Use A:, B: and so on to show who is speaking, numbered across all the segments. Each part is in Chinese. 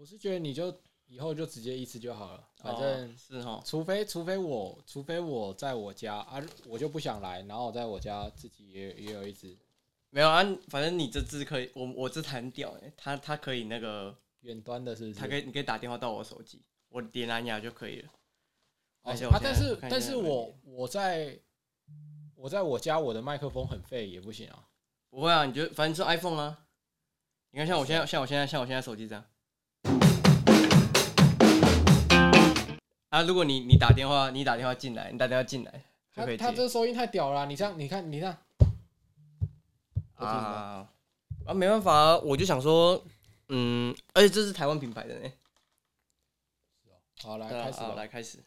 A: 我是觉得你就以后就直接一次就好了，反正、
B: 哦是哈，
A: 除非除非我除非我在我家啊，我就不想来，然后我在我家自己也也有一只
B: 没有啊，反正你这只可以，我我这台很屌哎、它它可以那个，
A: 远端的，是不是？
B: 它可以你可以打电话到我手机，我点蓝牙就可以了。
A: 哦
B: 而且我
A: 啊，但是但是我我在我在我家我的麦克风很废也不行啊。
B: 不会啊，你就反正是 iPhone 啊。你看，像我现在，像我现在，像我现在手机这样。啊，如果你你打电话，你打电话进来，你打电话进来就
A: 他他这收音太屌了啊、你这样你看你看，我听不到
B: 啊啊，没办法啊，我就想说，嗯，而且这是台湾品牌的呢。
A: 好来
B: 对啊啊
A: 开始吧。
B: 来开始。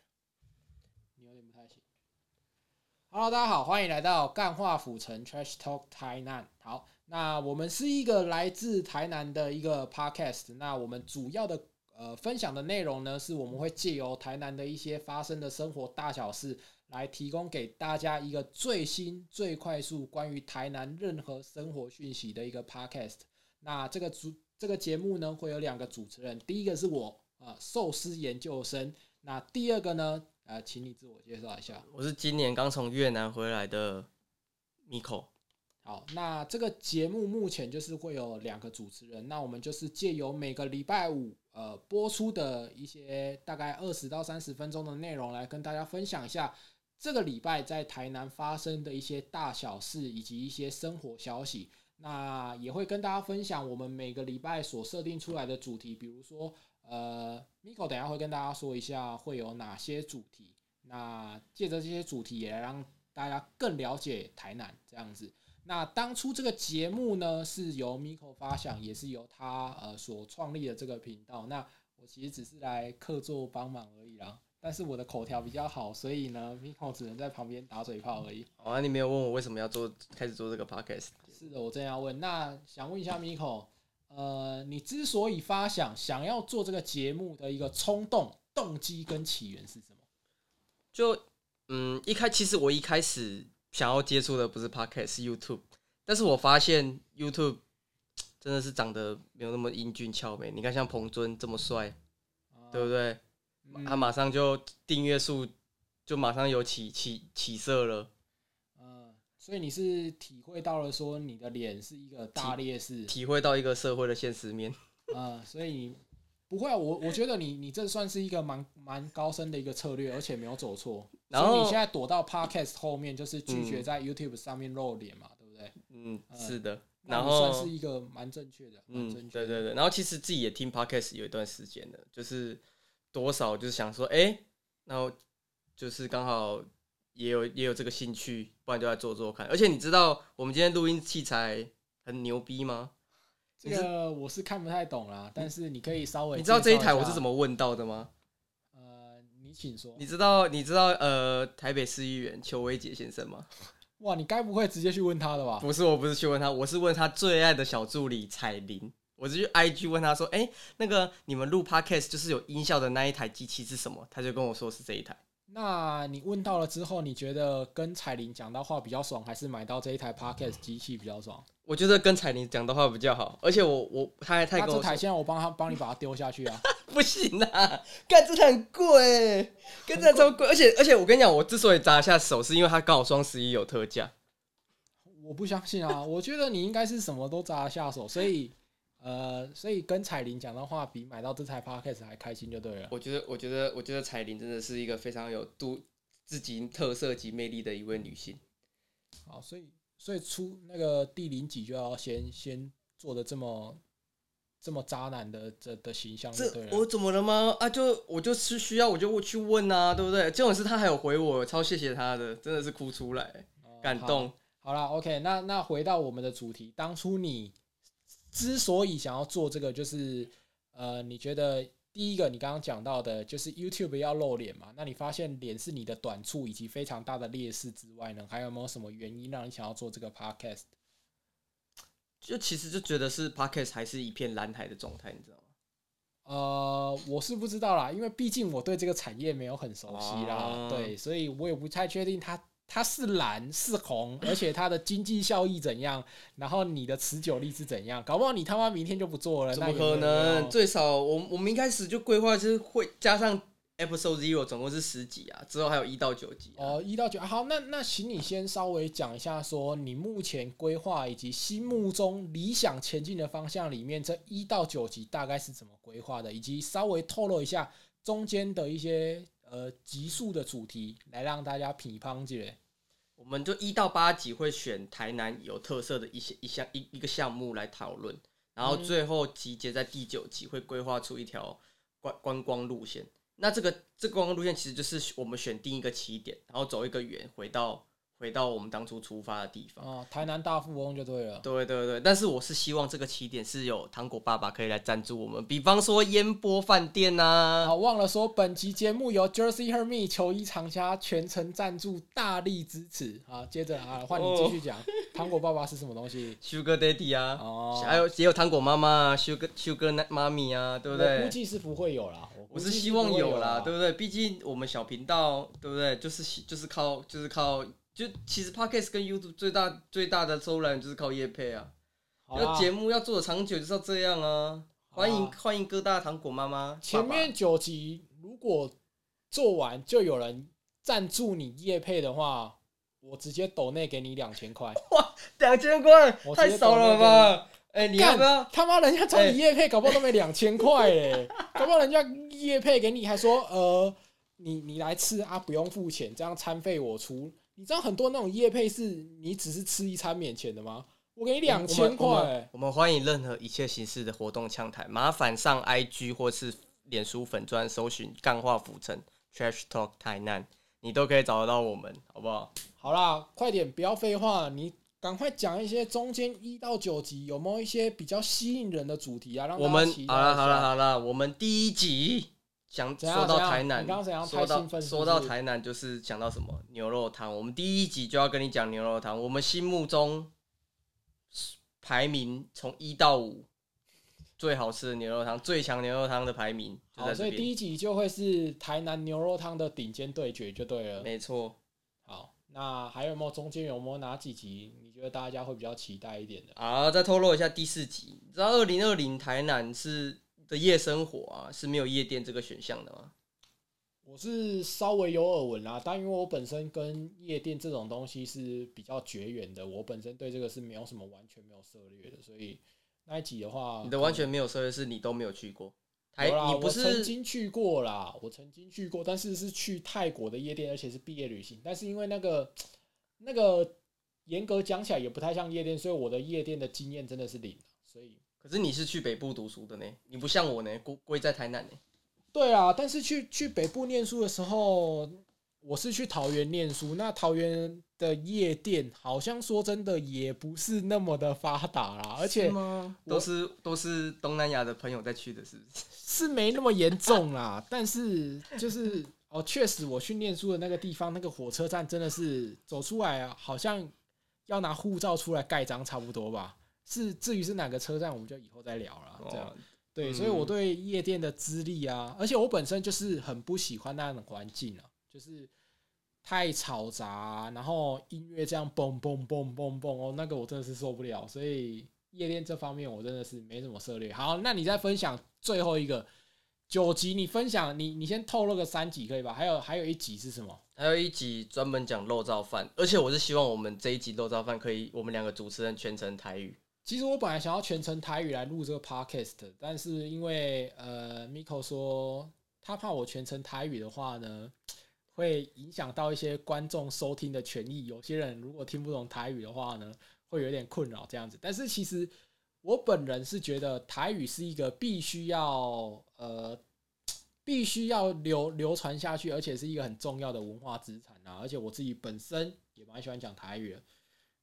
A: 你有点不太行。Hello，大家好，欢迎来到干化府城 Trash Talk 台南。好，那我们是一个来自台南的一个 Podcast。那我们主要的呃分享的内容呢，是我们会借由台南的一些发生的生活大小事，来提供给大家一个最新、最快速关于台南任何生活讯息的一个 Podcast。那这个主这个节目呢，会有两个主持人，第一个是我、呃寿司研究生，那第二个呢，呃，请你自我介绍一下。
B: 我是今年刚从越南回来的 Miko。
A: 好，那这个节目目前就是会有两个主持人，那我们就是借由每个礼拜五呃播出的一些大概二十到三十分钟的内容，来跟大家分享一下这个礼拜在台南发生的一些大小事以及一些生活消息。那也会跟大家分享我们每个礼拜所设定出来的主题，比如说呃，Miko 等下会跟大家说一下会有哪些主题。那借着这些主题，也来让大家更了解台南这样子。那当初这个节目呢，是由 Miko 发想，也是由他呃所创立的这个频道。那我其实只是来客座帮忙而已啦。但是我的口条比较好，所以呢，Miko 只能在旁边打嘴炮而已。
B: 好啊，你没有问我为什么要做开始做这个 podcast？
A: 是的，我正要问。那想问一下 Miko，呃，你之所以发想想要做这个节目的一个冲动、动机跟起源是什么？
B: 就嗯，一开其实我一开始想要接触的不是 podcast，是 YouTube，但是我发现 YouTube 真的是长得没有那么英俊俏美。你看像彭尊这么帅，对不对？
A: 嗯
B: 他马上就订阅数就马上有起起起色了。
A: 嗯，所以你是体会到了说你的脸是一个大劣势，
B: 体会到一个社会的现实面。
A: 嗯，所以你不会啊，我我觉得你你这算是一个蛮蛮高深的一个策略，而且没有走错。
B: 然后
A: 所以你现在躲到 Podcast 后面，就是拒绝
B: 嗯
A: 在 YouTube 上面露脸嘛，对不对？
B: 嗯，
A: 嗯
B: 是的。然后
A: 算是一个蛮正确的，蛮
B: 嗯，
A: 正确的。
B: 对对对。然后其实自己也听 podcast 有一段时间了，就是多少就是想说，哎、然后就是刚好也有也有这个兴趣，不然就来做做看。而且你知道我们今天录音器材很牛逼吗？
A: 这个我是看不太懂啦，但是你可以稍微
B: 你知道这一台我是怎？么问到的吗？
A: 呃，你请说
B: 你。知道你知道呃台北市议员邱威杰先生吗？
A: 哇，你该不会直接去问他的吧？
B: 不是，我不是去问他，我是问他最爱的小助理彩铃。我是去 IG 问他说，哎、那个你们录 podcast 就是有音效的那一台机器是什么？他就跟我说是这一台。
A: 那你问到了之后，你觉得跟彩铃讲到话比较爽，还是买到这一台 Podcast 机器比较爽？
B: 我觉得跟彩铃讲的话比较好，而且我我他还他还
A: 那这台现在我帮他帮你把它丢下去啊！
B: 不行啊，干这台很贵，干这台超贵，而且而且我跟你讲，我之所以砸下手，是因为它刚好双十一有特价。
A: 我不相信啊，我觉得你应该是什么都砸得下手，所以呃，所以跟彩玲讲的话，比买到这台 Podcast 还开心就对了。
B: 我觉得我觉得我觉得彩玲真的是一个非常有独自己特色及魅力的一位女性。
A: 好，所以所以出那个第零集就要先先做的这么这么渣男的这的形象就对了。
B: 这我怎么了吗？啊，就我就是需要我就去问啊，对不对？这种事他还有回我，超谢谢他的，真的是哭出来，
A: 哦
B: 感动。
A: 好啦 o k 那那回到我们的主题，当初你之所以想要做这个，就是呃，你觉得第一个你刚刚讲到的，就是 YouTube 要露脸嘛？那你发现脸是你的短处以及非常大的劣势之外呢，还有没有什么原因让你想要做这个 Podcast？
B: 就其实就觉得是 Podcast 还是一片蓝海的状态，你知道吗？
A: 呃，我是不知道啦，因为毕竟我对这个产业没有很熟悉啦，
B: 哦
A: 对，所以我也不太确定它它是蓝是红，而且它的经济效益怎样，然后你的持久力是怎样？搞不好你他妈明天就不做了，
B: 怎么可能？最少我我们一开始就规划就是会加上 episode zero，总共是十集啊，之后还有一到九集、啊。
A: 哦，一到九、啊好，那那请你先稍微讲一下，说你目前规划以及心目中理想前进的方向里面，这一到九集大概是怎么规划的，以及稍微透露一下中间的一些呃极速的主题，来让大家品乓解。
B: 我们就一到八集会选台南有特色的一些一项一一个项目来讨论，然后最后集结在第九集会规划出一条观观光路线。那这个这个观光路线其实就是我们选定一个起点，然后走一个圆，回到回到我们当初出发的地方。
A: 哦，台南大富翁就对了。
B: 对对对，但是我是希望这个起点是有糖果爸爸可以来赞助我们，比方说烟波饭店呐、
A: 好，忘了说，本集节目由 Jersey Hermes 球衣厂家全程赞助，大力支持。好，接着啊，换你继续讲，糖果爸爸是什么东西
B: ？Sugar Daddy 啊，
A: 哦，
B: 还有也有糖果妈妈啊，Sugar Sugar 妈咪啊，对不
A: 我
B: 对
A: 估？计是不会有啦，我
B: 我是希望
A: 有
B: 啦，对不对？毕竟我们小频道，对不对？就是喜就是靠就是靠就其实 Podcast 跟 YouTube 最大最大的收入来源就是靠业配啊。
A: 好啦
B: 要节目要做的长久就是要这样啊。欢迎欢迎各大糖果妈妈。
A: 前面九集如果做完就有人赞助你叶配的话，我直接抖内给你两千块。
B: 哇两千块太少了吧？哎，你要不要？
A: 他妈，人家找
B: 哎
A: 你叶配，搞不好都没两千块嘞，搞不好人家叶配给你还说呃，你你来吃啊，不用付钱，这样餐费我出。你知道很多那种夜配是你只是吃一餐免钱的吗？我给你两千块，
B: 我们欢迎任何一切形式的活动洽谈，麻烦上 IG 或是脸书粉专搜寻“干化浮城 Trash Talk 台南”，你都可以找得到我们，好不好？
A: 好啦，快点，不要废话，你赶快讲一些中间一到九集有没有一些比较吸引人的主题啊？让
B: 我们好了好了好了，我们第一集讲
A: 怎样
B: 说到台南
A: 刚刚
B: 说到说到台南就是想到什么牛肉汤，我们第一集就要跟你讲牛肉汤，我们心目中排名从一到五最好吃的牛肉汤，最强牛肉汤的排名就
A: 好，所以第一集就会是台南牛肉汤的顶尖对决就对了。
B: 没错。
A: 好，那还有没有中间有没有哪几集你觉得大家会比较期待一点的？
B: 啊，再透露一下第四集，你知道二零二零台南是的夜生活啊是没有夜店这个选项的吗？
A: 我是稍微有耳闻啦，但因为我本身跟夜店这种东西是比较绝缘的，我本身对这个是没有什么完全没有涉猎的，所以那一集的话，
B: 你的完全没有涉猎，是你都没有去过。台你不
A: 我曾经去过啦，我曾经去过，但是是去泰国的夜店，而且是毕业旅行。但是因为那个那个严格讲起来也不太像夜店，所以我的夜店的经验真的是零。所以
B: 可是你是去北部读书的呢，你不像我呢，归归在台南呢。
A: 对啊，但是去去北部念书的时候，我是去桃园念书。那桃园的夜店好像说真的也不是那么的发达啦，而且
B: 都是都是东南亚的朋友在去的，是不是？
A: 是没那么严重啦，但是就是哦，确实我去念书的那个地方，那个火车站真的是走出来啊，好像要拿护照出来盖章差不多吧。是至于是哪个车站，我们就以后再聊了。这样
B: 哦
A: 对，
B: 嗯
A: 所以我对夜店的资历啊，而且我本身就是很不喜欢那样的环境啊，就是太嘈杂啊、然后音乐这样嘣嘣嘣嘣嘣哦，那个我真的是受不了。所以夜店这方面我真的是没什么涉猎。好，那你再分享最后一个九集，你分享你你先透露个三集可以吧？还有还有一集是什么？
B: 还有一集专门讲肉燥饭，而且我是希望我们这一集肉燥饭可以，我们两个主持人全程台语。
A: 其实我本来想要全程台语来录这个 podcast，但是因为呃，Miko 说他怕我全程台语的话呢，会影响到一些观众收听的权益。有些人如果听不懂台语的话呢，会有点困扰这样子。但是其实我本人是觉得台语是一个必须要呃必须要流流传下去，而且是一个很重要的文化资产啊。而且我自己本身也蛮喜欢讲台语。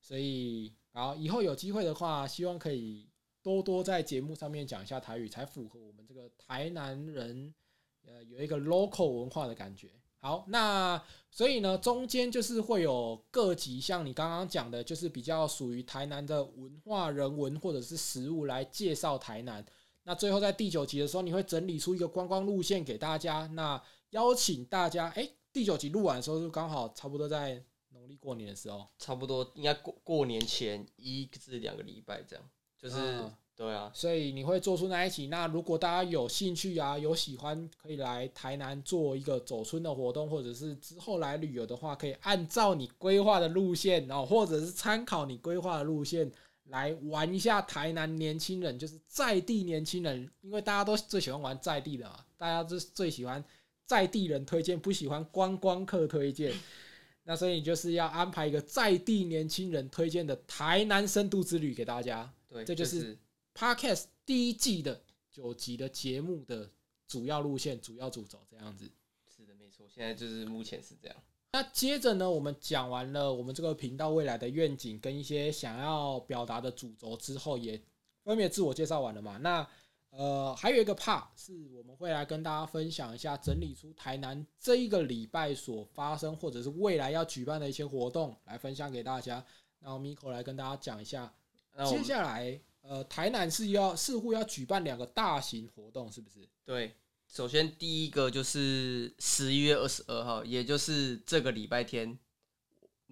A: 所以，好，以后有机会的话，希望可以多多在节目上面讲一下台语，才符合我们这个台南人呃有一个 local 文化的感觉。好，那所以呢，中间就是会有各级，像你刚刚讲的，就是比较属于台南的文化、人文或者是食物来介绍台南。那最后在第九集的时候，你会整理出一个观光路线给大家，那邀请大家，哎、第九集录完的时候就刚好差不多在历过年的时候。
B: 差不多应该过过年前一至两个礼拜这样，就是、
A: 嗯
B: 对啊，
A: 所以你会做出那一期。那如果大家有兴趣啊，有喜欢，可以来台南做一个走春的活动，或者是之后来旅游的话，可以按照你规划的路线，然后或者是参考你规划的路线来玩一下台南年轻人，就是在地年轻人，因为大家都最喜欢玩在地的嘛，大家都最喜欢在地人推荐，不喜欢观光客推荐。那所以你就是要安排一个在地年轻人推荐的台南深度之旅给大家。
B: 对，
A: 这就是 Podcast 第一季的九集的节目的主要路线、主要主轴这样子。
B: 是的，没错，现在就是目前是这样。
A: 那接着呢，我们讲完了我们这个频道未来的愿景跟一些想要表达的主轴之后，也分别自我介绍完了嘛。那呃，还有一个 part 是我们会来跟大家分享一下，整理出台南这一个礼拜所发生或者是未来要举办的一些活动，来分享给大家。然后 Miko 来跟大家讲一下，接下来呃，台南是要似乎要举办两个大型活动，是不是？
B: 对，首先第一个就是十一月二十二号，也就是这个礼拜天。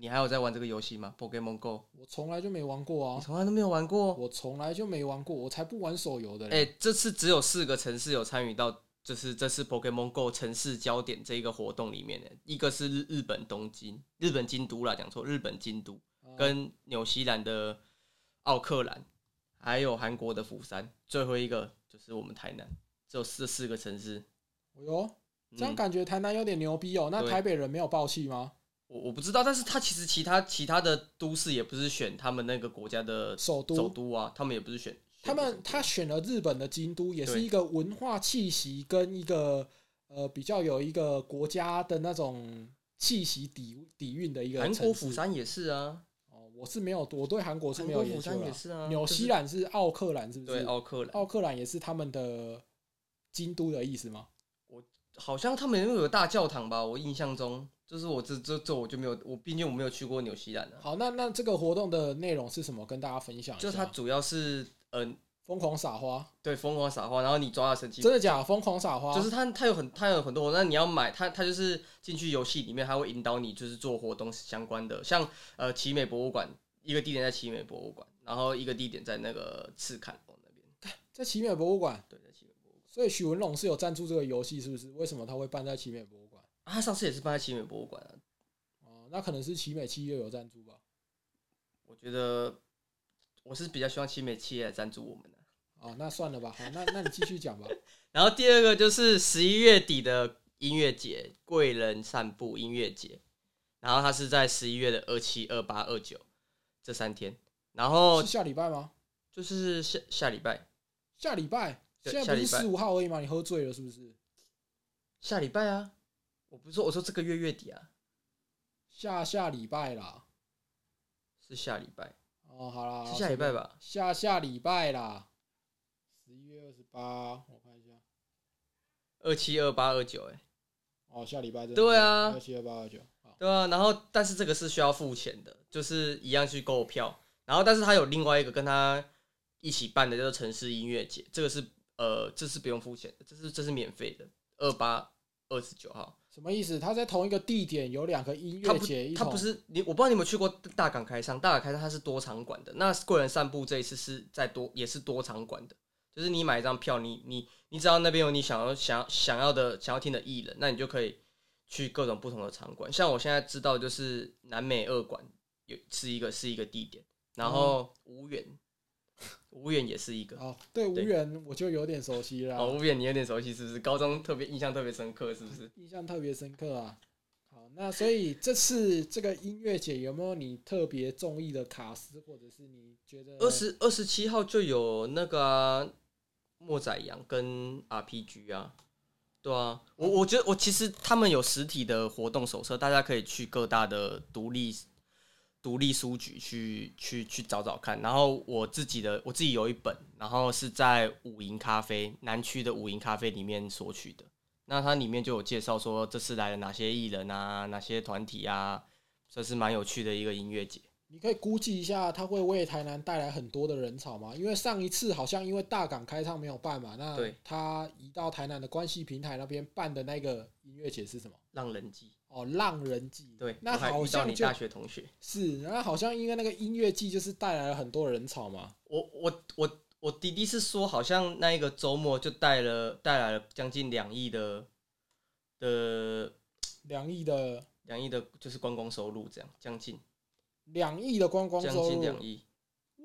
B: 你还有在玩这个游戏吗？Pokemon Go，
A: 我从来就没玩过啊，
B: 你从来都没有玩过？
A: 我从来就没玩过，我才不玩手游的嘞。
B: 哎、这次只有四个城市有参与到，就是这次 Pokemon Go 城市焦点这一个活动里面的，一个是日日本东京，日本京都啦，讲错，日本京都，
A: 啊
B: 跟纽西兰的奥克兰，还有韩国的釜山，最后一个就是我们台南，只有这四个城市。
A: 哎呦，这样
B: 嗯
A: 感觉台南有点牛逼哦。那台北人没有爆气吗？
B: 我我不知道，但是他其实其他其他的都市也不是选他们那个国家的
A: 首都，
B: 首都啊，他们也不是选
A: 他们他选了日本的京都，也是一个文化气息跟一个呃比较有一个国家的那种气息底底蕴的一个
B: 韩
A: 城市
B: 国釜山也是啊，
A: 哦，我是没有，我对韩国是没有研究
B: 国釜山也。是啊，
A: 纽西兰是奥克兰，是不
B: 对
A: 是？
B: 奥克兰。
A: 奥克兰也是他们的京都的意思吗？
B: 好像他们有个大教堂吧，我印象中，就是我这这这我就没有，我毕竟我没有去过纽西兰啊。
A: 好，那那这个活动的内容是什么？跟大家分享一下。
B: 就它主要是嗯、
A: 疯狂撒花，
B: 对，疯狂撒花，然后你抓到神奇，
A: 真的假的？疯狂撒花，
B: 就是它它有很它有很多活动，那你要买它它就是进去游戏里面，它会引导你就是做活动相关的，像呃奇美博物馆，一个地点在奇美博物馆，然后一个地点在那个赤坎楼那边，
A: 在奇美博物馆，
B: 对。
A: 所以许文龙是有赞助这个游戏，是不是？为什么他会办在奇美博物馆？
B: 啊，他上次也是办在奇美博物馆啊，
A: 哦，那可能是奇美企业有赞助吧。
B: 我觉得我是比较希望奇美企业来赞助我们的。
A: 哦，那算了吧。好，那那你继续讲吧。
B: 然后第二个就是十一月底的音乐节，贵人散步音乐节，然后它是在十一月的二七、二八、二九这三天，然后
A: 是下礼拜吗？
B: 就是下下礼拜，
A: 下礼拜，
B: 对
A: 现在不是十五号而已吗？你喝醉了是不是？
B: 下礼拜啊，我不是说我说这个月月底啊，
A: 下下礼拜啦。
B: 是下礼拜，
A: 哦，好啦，
B: 是下礼拜
A: 吧？下下礼拜啦，十一月二十八，我看一下。
B: 二七、二八、二九，哎，
A: 哦，下礼拜
B: 对啊
A: 二七二八二九。
B: 对啊，然后但是这个是需要付钱的，就是一样去购票，然后但是他有另外一个跟他一起办的叫做城市音乐节，这个是呃这是不用付钱的，这是这是免费的，二八二十九号。
A: 什么意思？他在同一个地点有两个音乐节，一同
B: 它不是你，我不知道你有没有去过大港开唱，大港开唱它是多场馆的，那贵人散步这一次是在多也是多场馆的，就是你买一张票，你你你只要那边有你想要想要想要的想要听的艺人，那你就可以去各种不同的场馆。像我现在知道就是南美二馆有是一个是一个地点，然后无远 无远也是一个。
A: 哦，对，无
B: 对
A: 缘我就有点熟悉了啊，
B: 哦，吴远你有点熟悉是不是？高中特别印象特别深刻是不是？
A: 印象特别深刻啊。好，那所以这次这个音乐节有没有你特别中意的卡司，或者是你觉得
B: 二十二十七号就有那个啊莫仔羊跟 RPG 啊，对啊，我我觉得我其实他们有实体的活动手册，大家可以去各大的独立独立书局去去去找找看。然后我自己的我自己有一本，然后是在五营咖啡南区的五营咖啡里面索取的。那它里面就有介绍说这次来了哪些艺人啊，哪些团体啊，这是蛮有趣的一个音乐节。
A: 你可以估计一下，它会为台南带来很多的人潮吗？因为上一次好像因为大港开唱没有办嘛，那
B: 对
A: 他移到台南的关系平台那边办的那个音乐节是什么？
B: 让人季，
A: 哦，浪人季，
B: 对，
A: 那好像
B: 你大学同学。
A: 是，然后好像因为那个音乐季就是带来了很多人潮嘛，
B: 我我我我弟弟是说，好像那一个周末就带了带来了将近两亿的的
A: 两亿的
B: 两亿的，就是观光收入，这样将近
A: 两亿的观光收入，
B: 近两亿，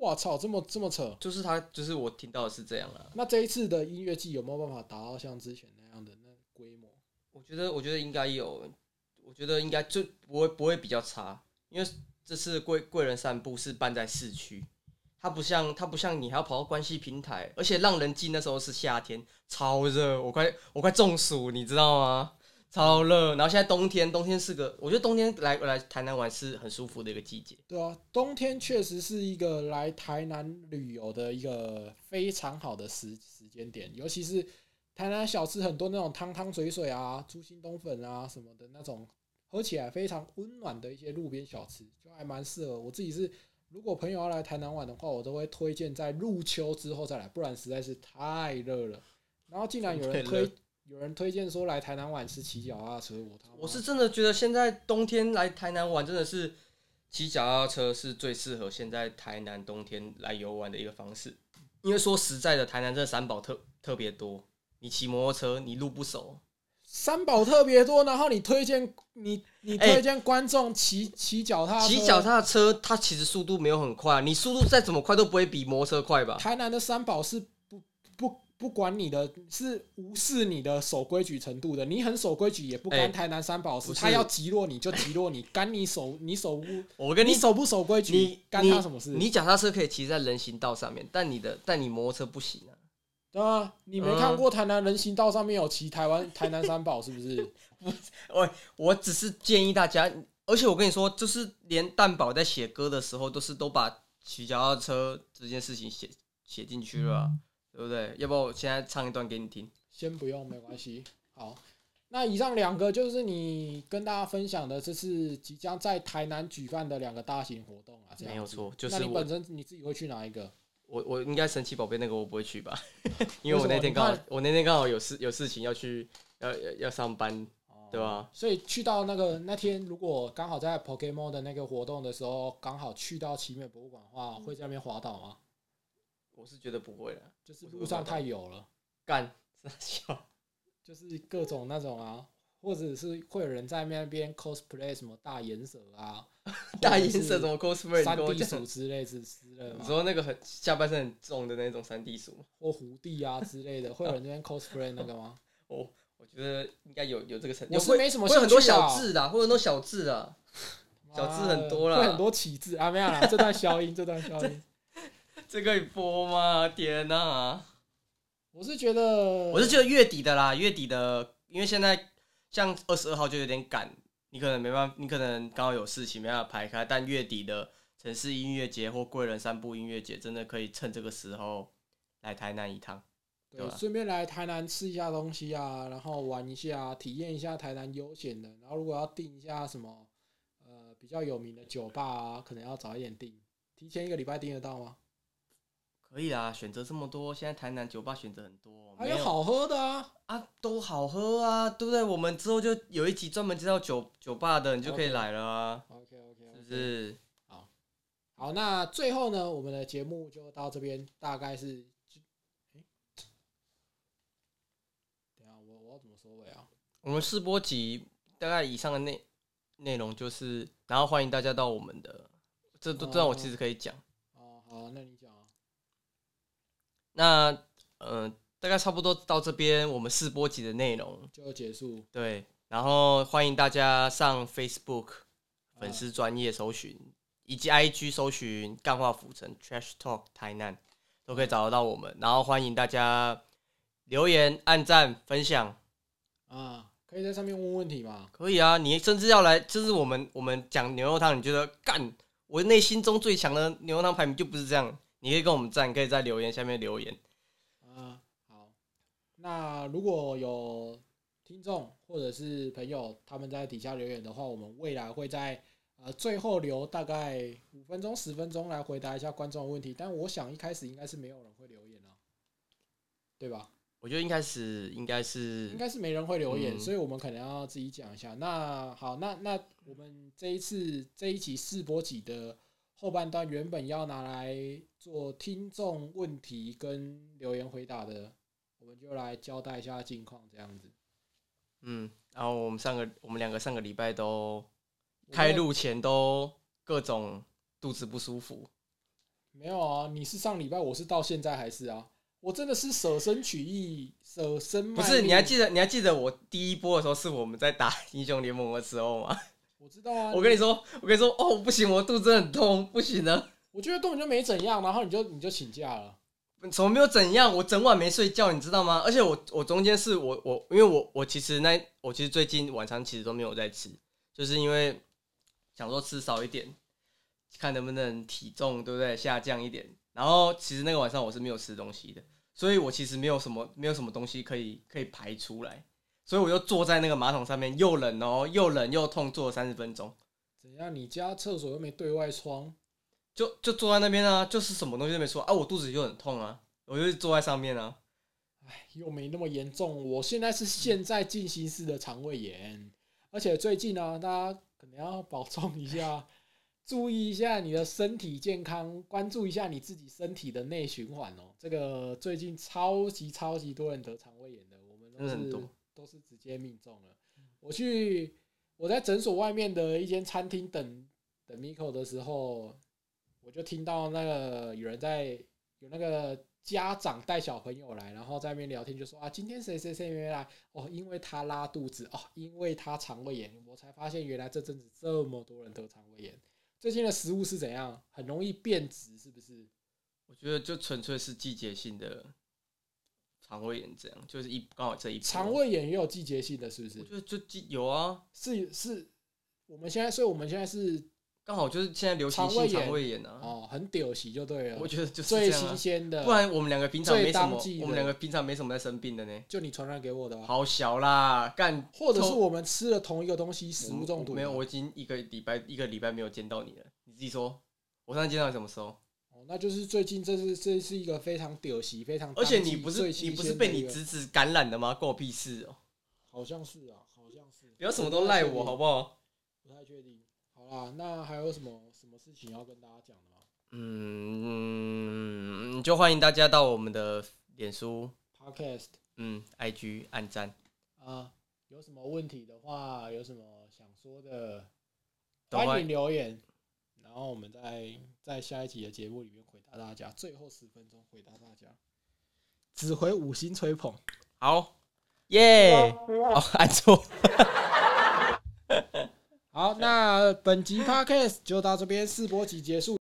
A: 哇操，这么这么扯！
B: 就是他就是我听到的是这样了。
A: 那这一次的音乐季有没有办法达到像之前那样的那规模？
B: 我觉得我觉得应该有，我觉得应该就不会不会比较差，因为这次贵贵人散步是办在市区。它不像它不像你还要跑到关系平台，而且浪人季那时候是夏天，超热，我快我快中暑，你知道吗？超热。然后现在冬天，冬天是个，我觉得冬天来来台南玩是很舒服的一个季节。
A: 对啊，冬天确实是一个来台南旅游的一个非常好的时时间点，尤其是台南小吃很多那种汤汤水水啊、猪心冬粉啊什么的那种，喝起来非常温暖的一些路边小吃，就还蛮适合我自己是。如果朋友要来台南玩的话，我都会推荐在入秋之后再来，不然实在是太热了。然后竟然有人推，有人推荐说来台南玩是骑脚踏车，我他
B: 我是真的觉得现在冬天来台南玩真的是骑脚踏车是最适合现在台南冬天来游玩的一个方式。因为说实在的，台南这三宝特特别多，你骑摩托车你路不熟，
A: 三宝特别多，然后你推荐你你
B: 哎
A: 推荐观众骑骑脚踏车，
B: 骑脚踏车它其实速度没有很快，你速度再怎么快都不会比摩托车快吧？
A: 台南的三宝是不不不管你的，是无视你的守规矩程度的。你很守规矩，也不
B: 哎
A: 干台南三宝事。
B: 不是
A: 他要击落你就击落你，干你守你守不
B: 我跟你
A: 你守不守规矩
B: 你，
A: 干他什么事？
B: 你脚踏车可以骑在人行道上面，但你的但你摩托车不行啊。
A: 对啊，你没
B: 嗯
A: 看过台南人行道上面有骑台湾台南三宝是不是？
B: 不我只是建议大家，而且我跟你说，就是连蛋宝在写歌的时候，都是都把骑脚踏车这件事情写写进去了啊、对不对？要不我现在唱一段给你听。
A: 先不用，没关系。好，那以上两个就是你跟大家分享的这次即将在台南举办的两个大型活动啊，这
B: 没有错就是
A: 那你本身你自己会去哪一个？
B: 我我应该神奇宝贝那个我不会去吧，因为我那天刚好我那天刚好有事有事情要去要要要上班，对吧？
A: 所以去到那个那天，如果刚好在 Pokemon 的那个活动的时候，刚好去到奇美博物馆的话，会在那边滑倒吗？
B: 我是觉得不会的，
A: 就是路上太油了，
B: 干傻笑。
A: 就是各种那种啊，或者是会有人在那边 cosplay 什么大眼蛇啊，
B: 大银色什么 cosplay？你
A: 三 D
B: 讲，
A: 鼠之类之之类的嘛，
B: 你说那个很下半身很重的那种三 D 鼠吗，
A: 或狐狸啊之类的，会有人在那边 cosplay 那个吗？
B: 我我觉得应该有有这个成，
A: 我是
B: 会
A: 没什么
B: 会有很多小字的，会有很多小字的。小字很多啦
A: 会很多起字啊，没有啦，这段消音，这段消音。
B: 这可以播吗？天哪、
A: 我是觉得，
B: 我是觉得月底的啦，月底的，因为现在像二十二号就有点赶，你可能没办法，你可能刚好有事情没办法排开，但月底的城市音乐节或贵人散步音乐节，真的可以趁这个时候来台南一趟。对
A: 顺便来台南吃一下东西啊，然后玩一下，体验一下台南悠闲的。然后如果要订一下什么呃比较有名的酒吧啊，可能要早一点订，提前一个礼拜订得到吗？
B: 可以啦，选择这么多，现在台南酒吧选择很多，没
A: 还有好喝的啊，
B: 啊，都好喝啊，对不对？我们之后就有一集专门介绍酒酒吧的，你就可以来了啊
A: OK OK，
B: 是不是？
A: 好，那最后呢，我们的节目就到这边，大概是，诶等一下我我要怎么收尾啊？
B: 我们试播集大概以上的内内容就是，然后欢迎大家到我们的，这都这样我其实可以讲。
A: 哦，好，那你讲啊。
B: 那嗯、呃大概差不多到这边，我们试播集的内容
A: 就要结束。
B: 对，然后欢迎大家上 Facebook 粉丝专业搜寻，以及 IG 搜寻“干话府城 Trash Talk 台南”，都可以找得到我们。然后欢迎大家留言、按赞、分享，
A: 啊，可以在上面问问题吗？
B: 可以啊。你甚至要来，就是我们我们讲牛肉汤，你觉得干我内心中最强的牛肉汤排名就不是这样，你可以跟我们赞，可以在留言下面留言。
A: 啊，好。那如果有听众或者是朋友他们在底下留言的话，我们未来会在呃最后留大概五分钟、十分钟来回答一下观众的问题。但我想一开始应该是没有人会留言啊，对吧？
B: 我觉得应该是应该是
A: 应该是没人会留言，
B: 嗯
A: 所以我们可能要自己讲一下。那好，那那我们这一次这一期试播集的后半段，原本要拿来做听众问题跟留言回答的，我们就来交代一下近况，这样子。
B: 嗯，然后我们上个我们两个上个礼拜都开录前都各种肚子不舒服，
A: 没有啊？你是上礼拜，我是到现在还是啊？我真的是舍身取义，舍身
B: 不是？你还记得你还记得我第一波的时候是我们在打英雄联盟的时候吗？
A: 我知道啊。
B: 我跟你说，我跟你说，哦，不行，我肚子很痛，不行了。
A: 我觉得根本就没怎样，然后你就你就请假了。
B: 怎么没有怎样？我整晚没睡觉，你知道吗？而且我我中间是我我因为我我其实那我其实最近晚餐其实都没有在吃，就是因为想说吃少一点，看能不能体重对不对下降一点。然后其实那个晚上我是没有吃东西的，所以我其实没有什么没有什么东西可以可以排出来，所以我就坐在那个马桶上面，又冷哦又冷又痛，坐了三十分钟，
A: 怎样？你家厕所又没对外窗？
B: 就就坐在那边啊，就是什么东西都没说啊，我肚子又很痛啊，我就坐在上面啊。
A: 唉，又没那么严重。我现在是现在进行式的肠胃炎，而且最近呢、大家可能要保重一下，注意一下你的身体健康，关注一下你自己身体的内循环哦。这个最近超级超级多人得肠胃炎的，我们都是都是直接命中了。我去我在诊所外面的一间餐厅等等 Miko 的时候，我就听到那个有人在有那个家长带小朋友来，然后在那边聊天，就说啊，今天谁谁谁没来哦，因为他拉肚子哦，因为他肠胃炎，我才发现原来这阵子这么多人得肠胃炎。最近的食物是怎样？很容易变质，是不是？
B: 我觉得就纯粹是季节性的肠胃炎，这样就是一刚好这一波
A: 肠，胃炎也有季节性的，是不是
B: 我？觉得就季有啊，
A: 是是，我们现在，所以我们现在是
B: 刚好就是现在流行
A: 肠胃炎
B: 性肠胃炎啊，
A: 哦，很屌席就对了。
B: 我觉得就是
A: 最新鲜的，
B: 不然我们两个平常没什么我们两个平常没什么在生病的呢，
A: 就你传染给我的、啊，
B: 好小啦，干
A: 或者是我们吃了同一个东西，食物中毒。
B: 没有，我已经一个礼拜一个礼拜没有见到你了，你自己说，我上次见到你什么时候？
A: 哦，那就是最近这是这是一个非常屌席，非常
B: 而且你不是你不是被你侄子感染的吗？关我屁事哦！
A: 好像是啊，好像是。
B: 不要什么都赖我好
A: 不
B: 不好？
A: 不太确定。好啦，那还有什么什么事情要跟大家讲的吗
B: 嗯，就欢迎大家到我们的脸书、
A: ？Podcast
B: 嗯、IG 按赞，
A: 啊，有什么问题的话，有什么想说的，欢迎留言，然后我们在在下一集的节目里面回答大家，最后十分钟回答大家，只回五星吹捧。
B: 好，耶！哦，按错。
A: 好，那本集 Podcast 就到这边试播集结束。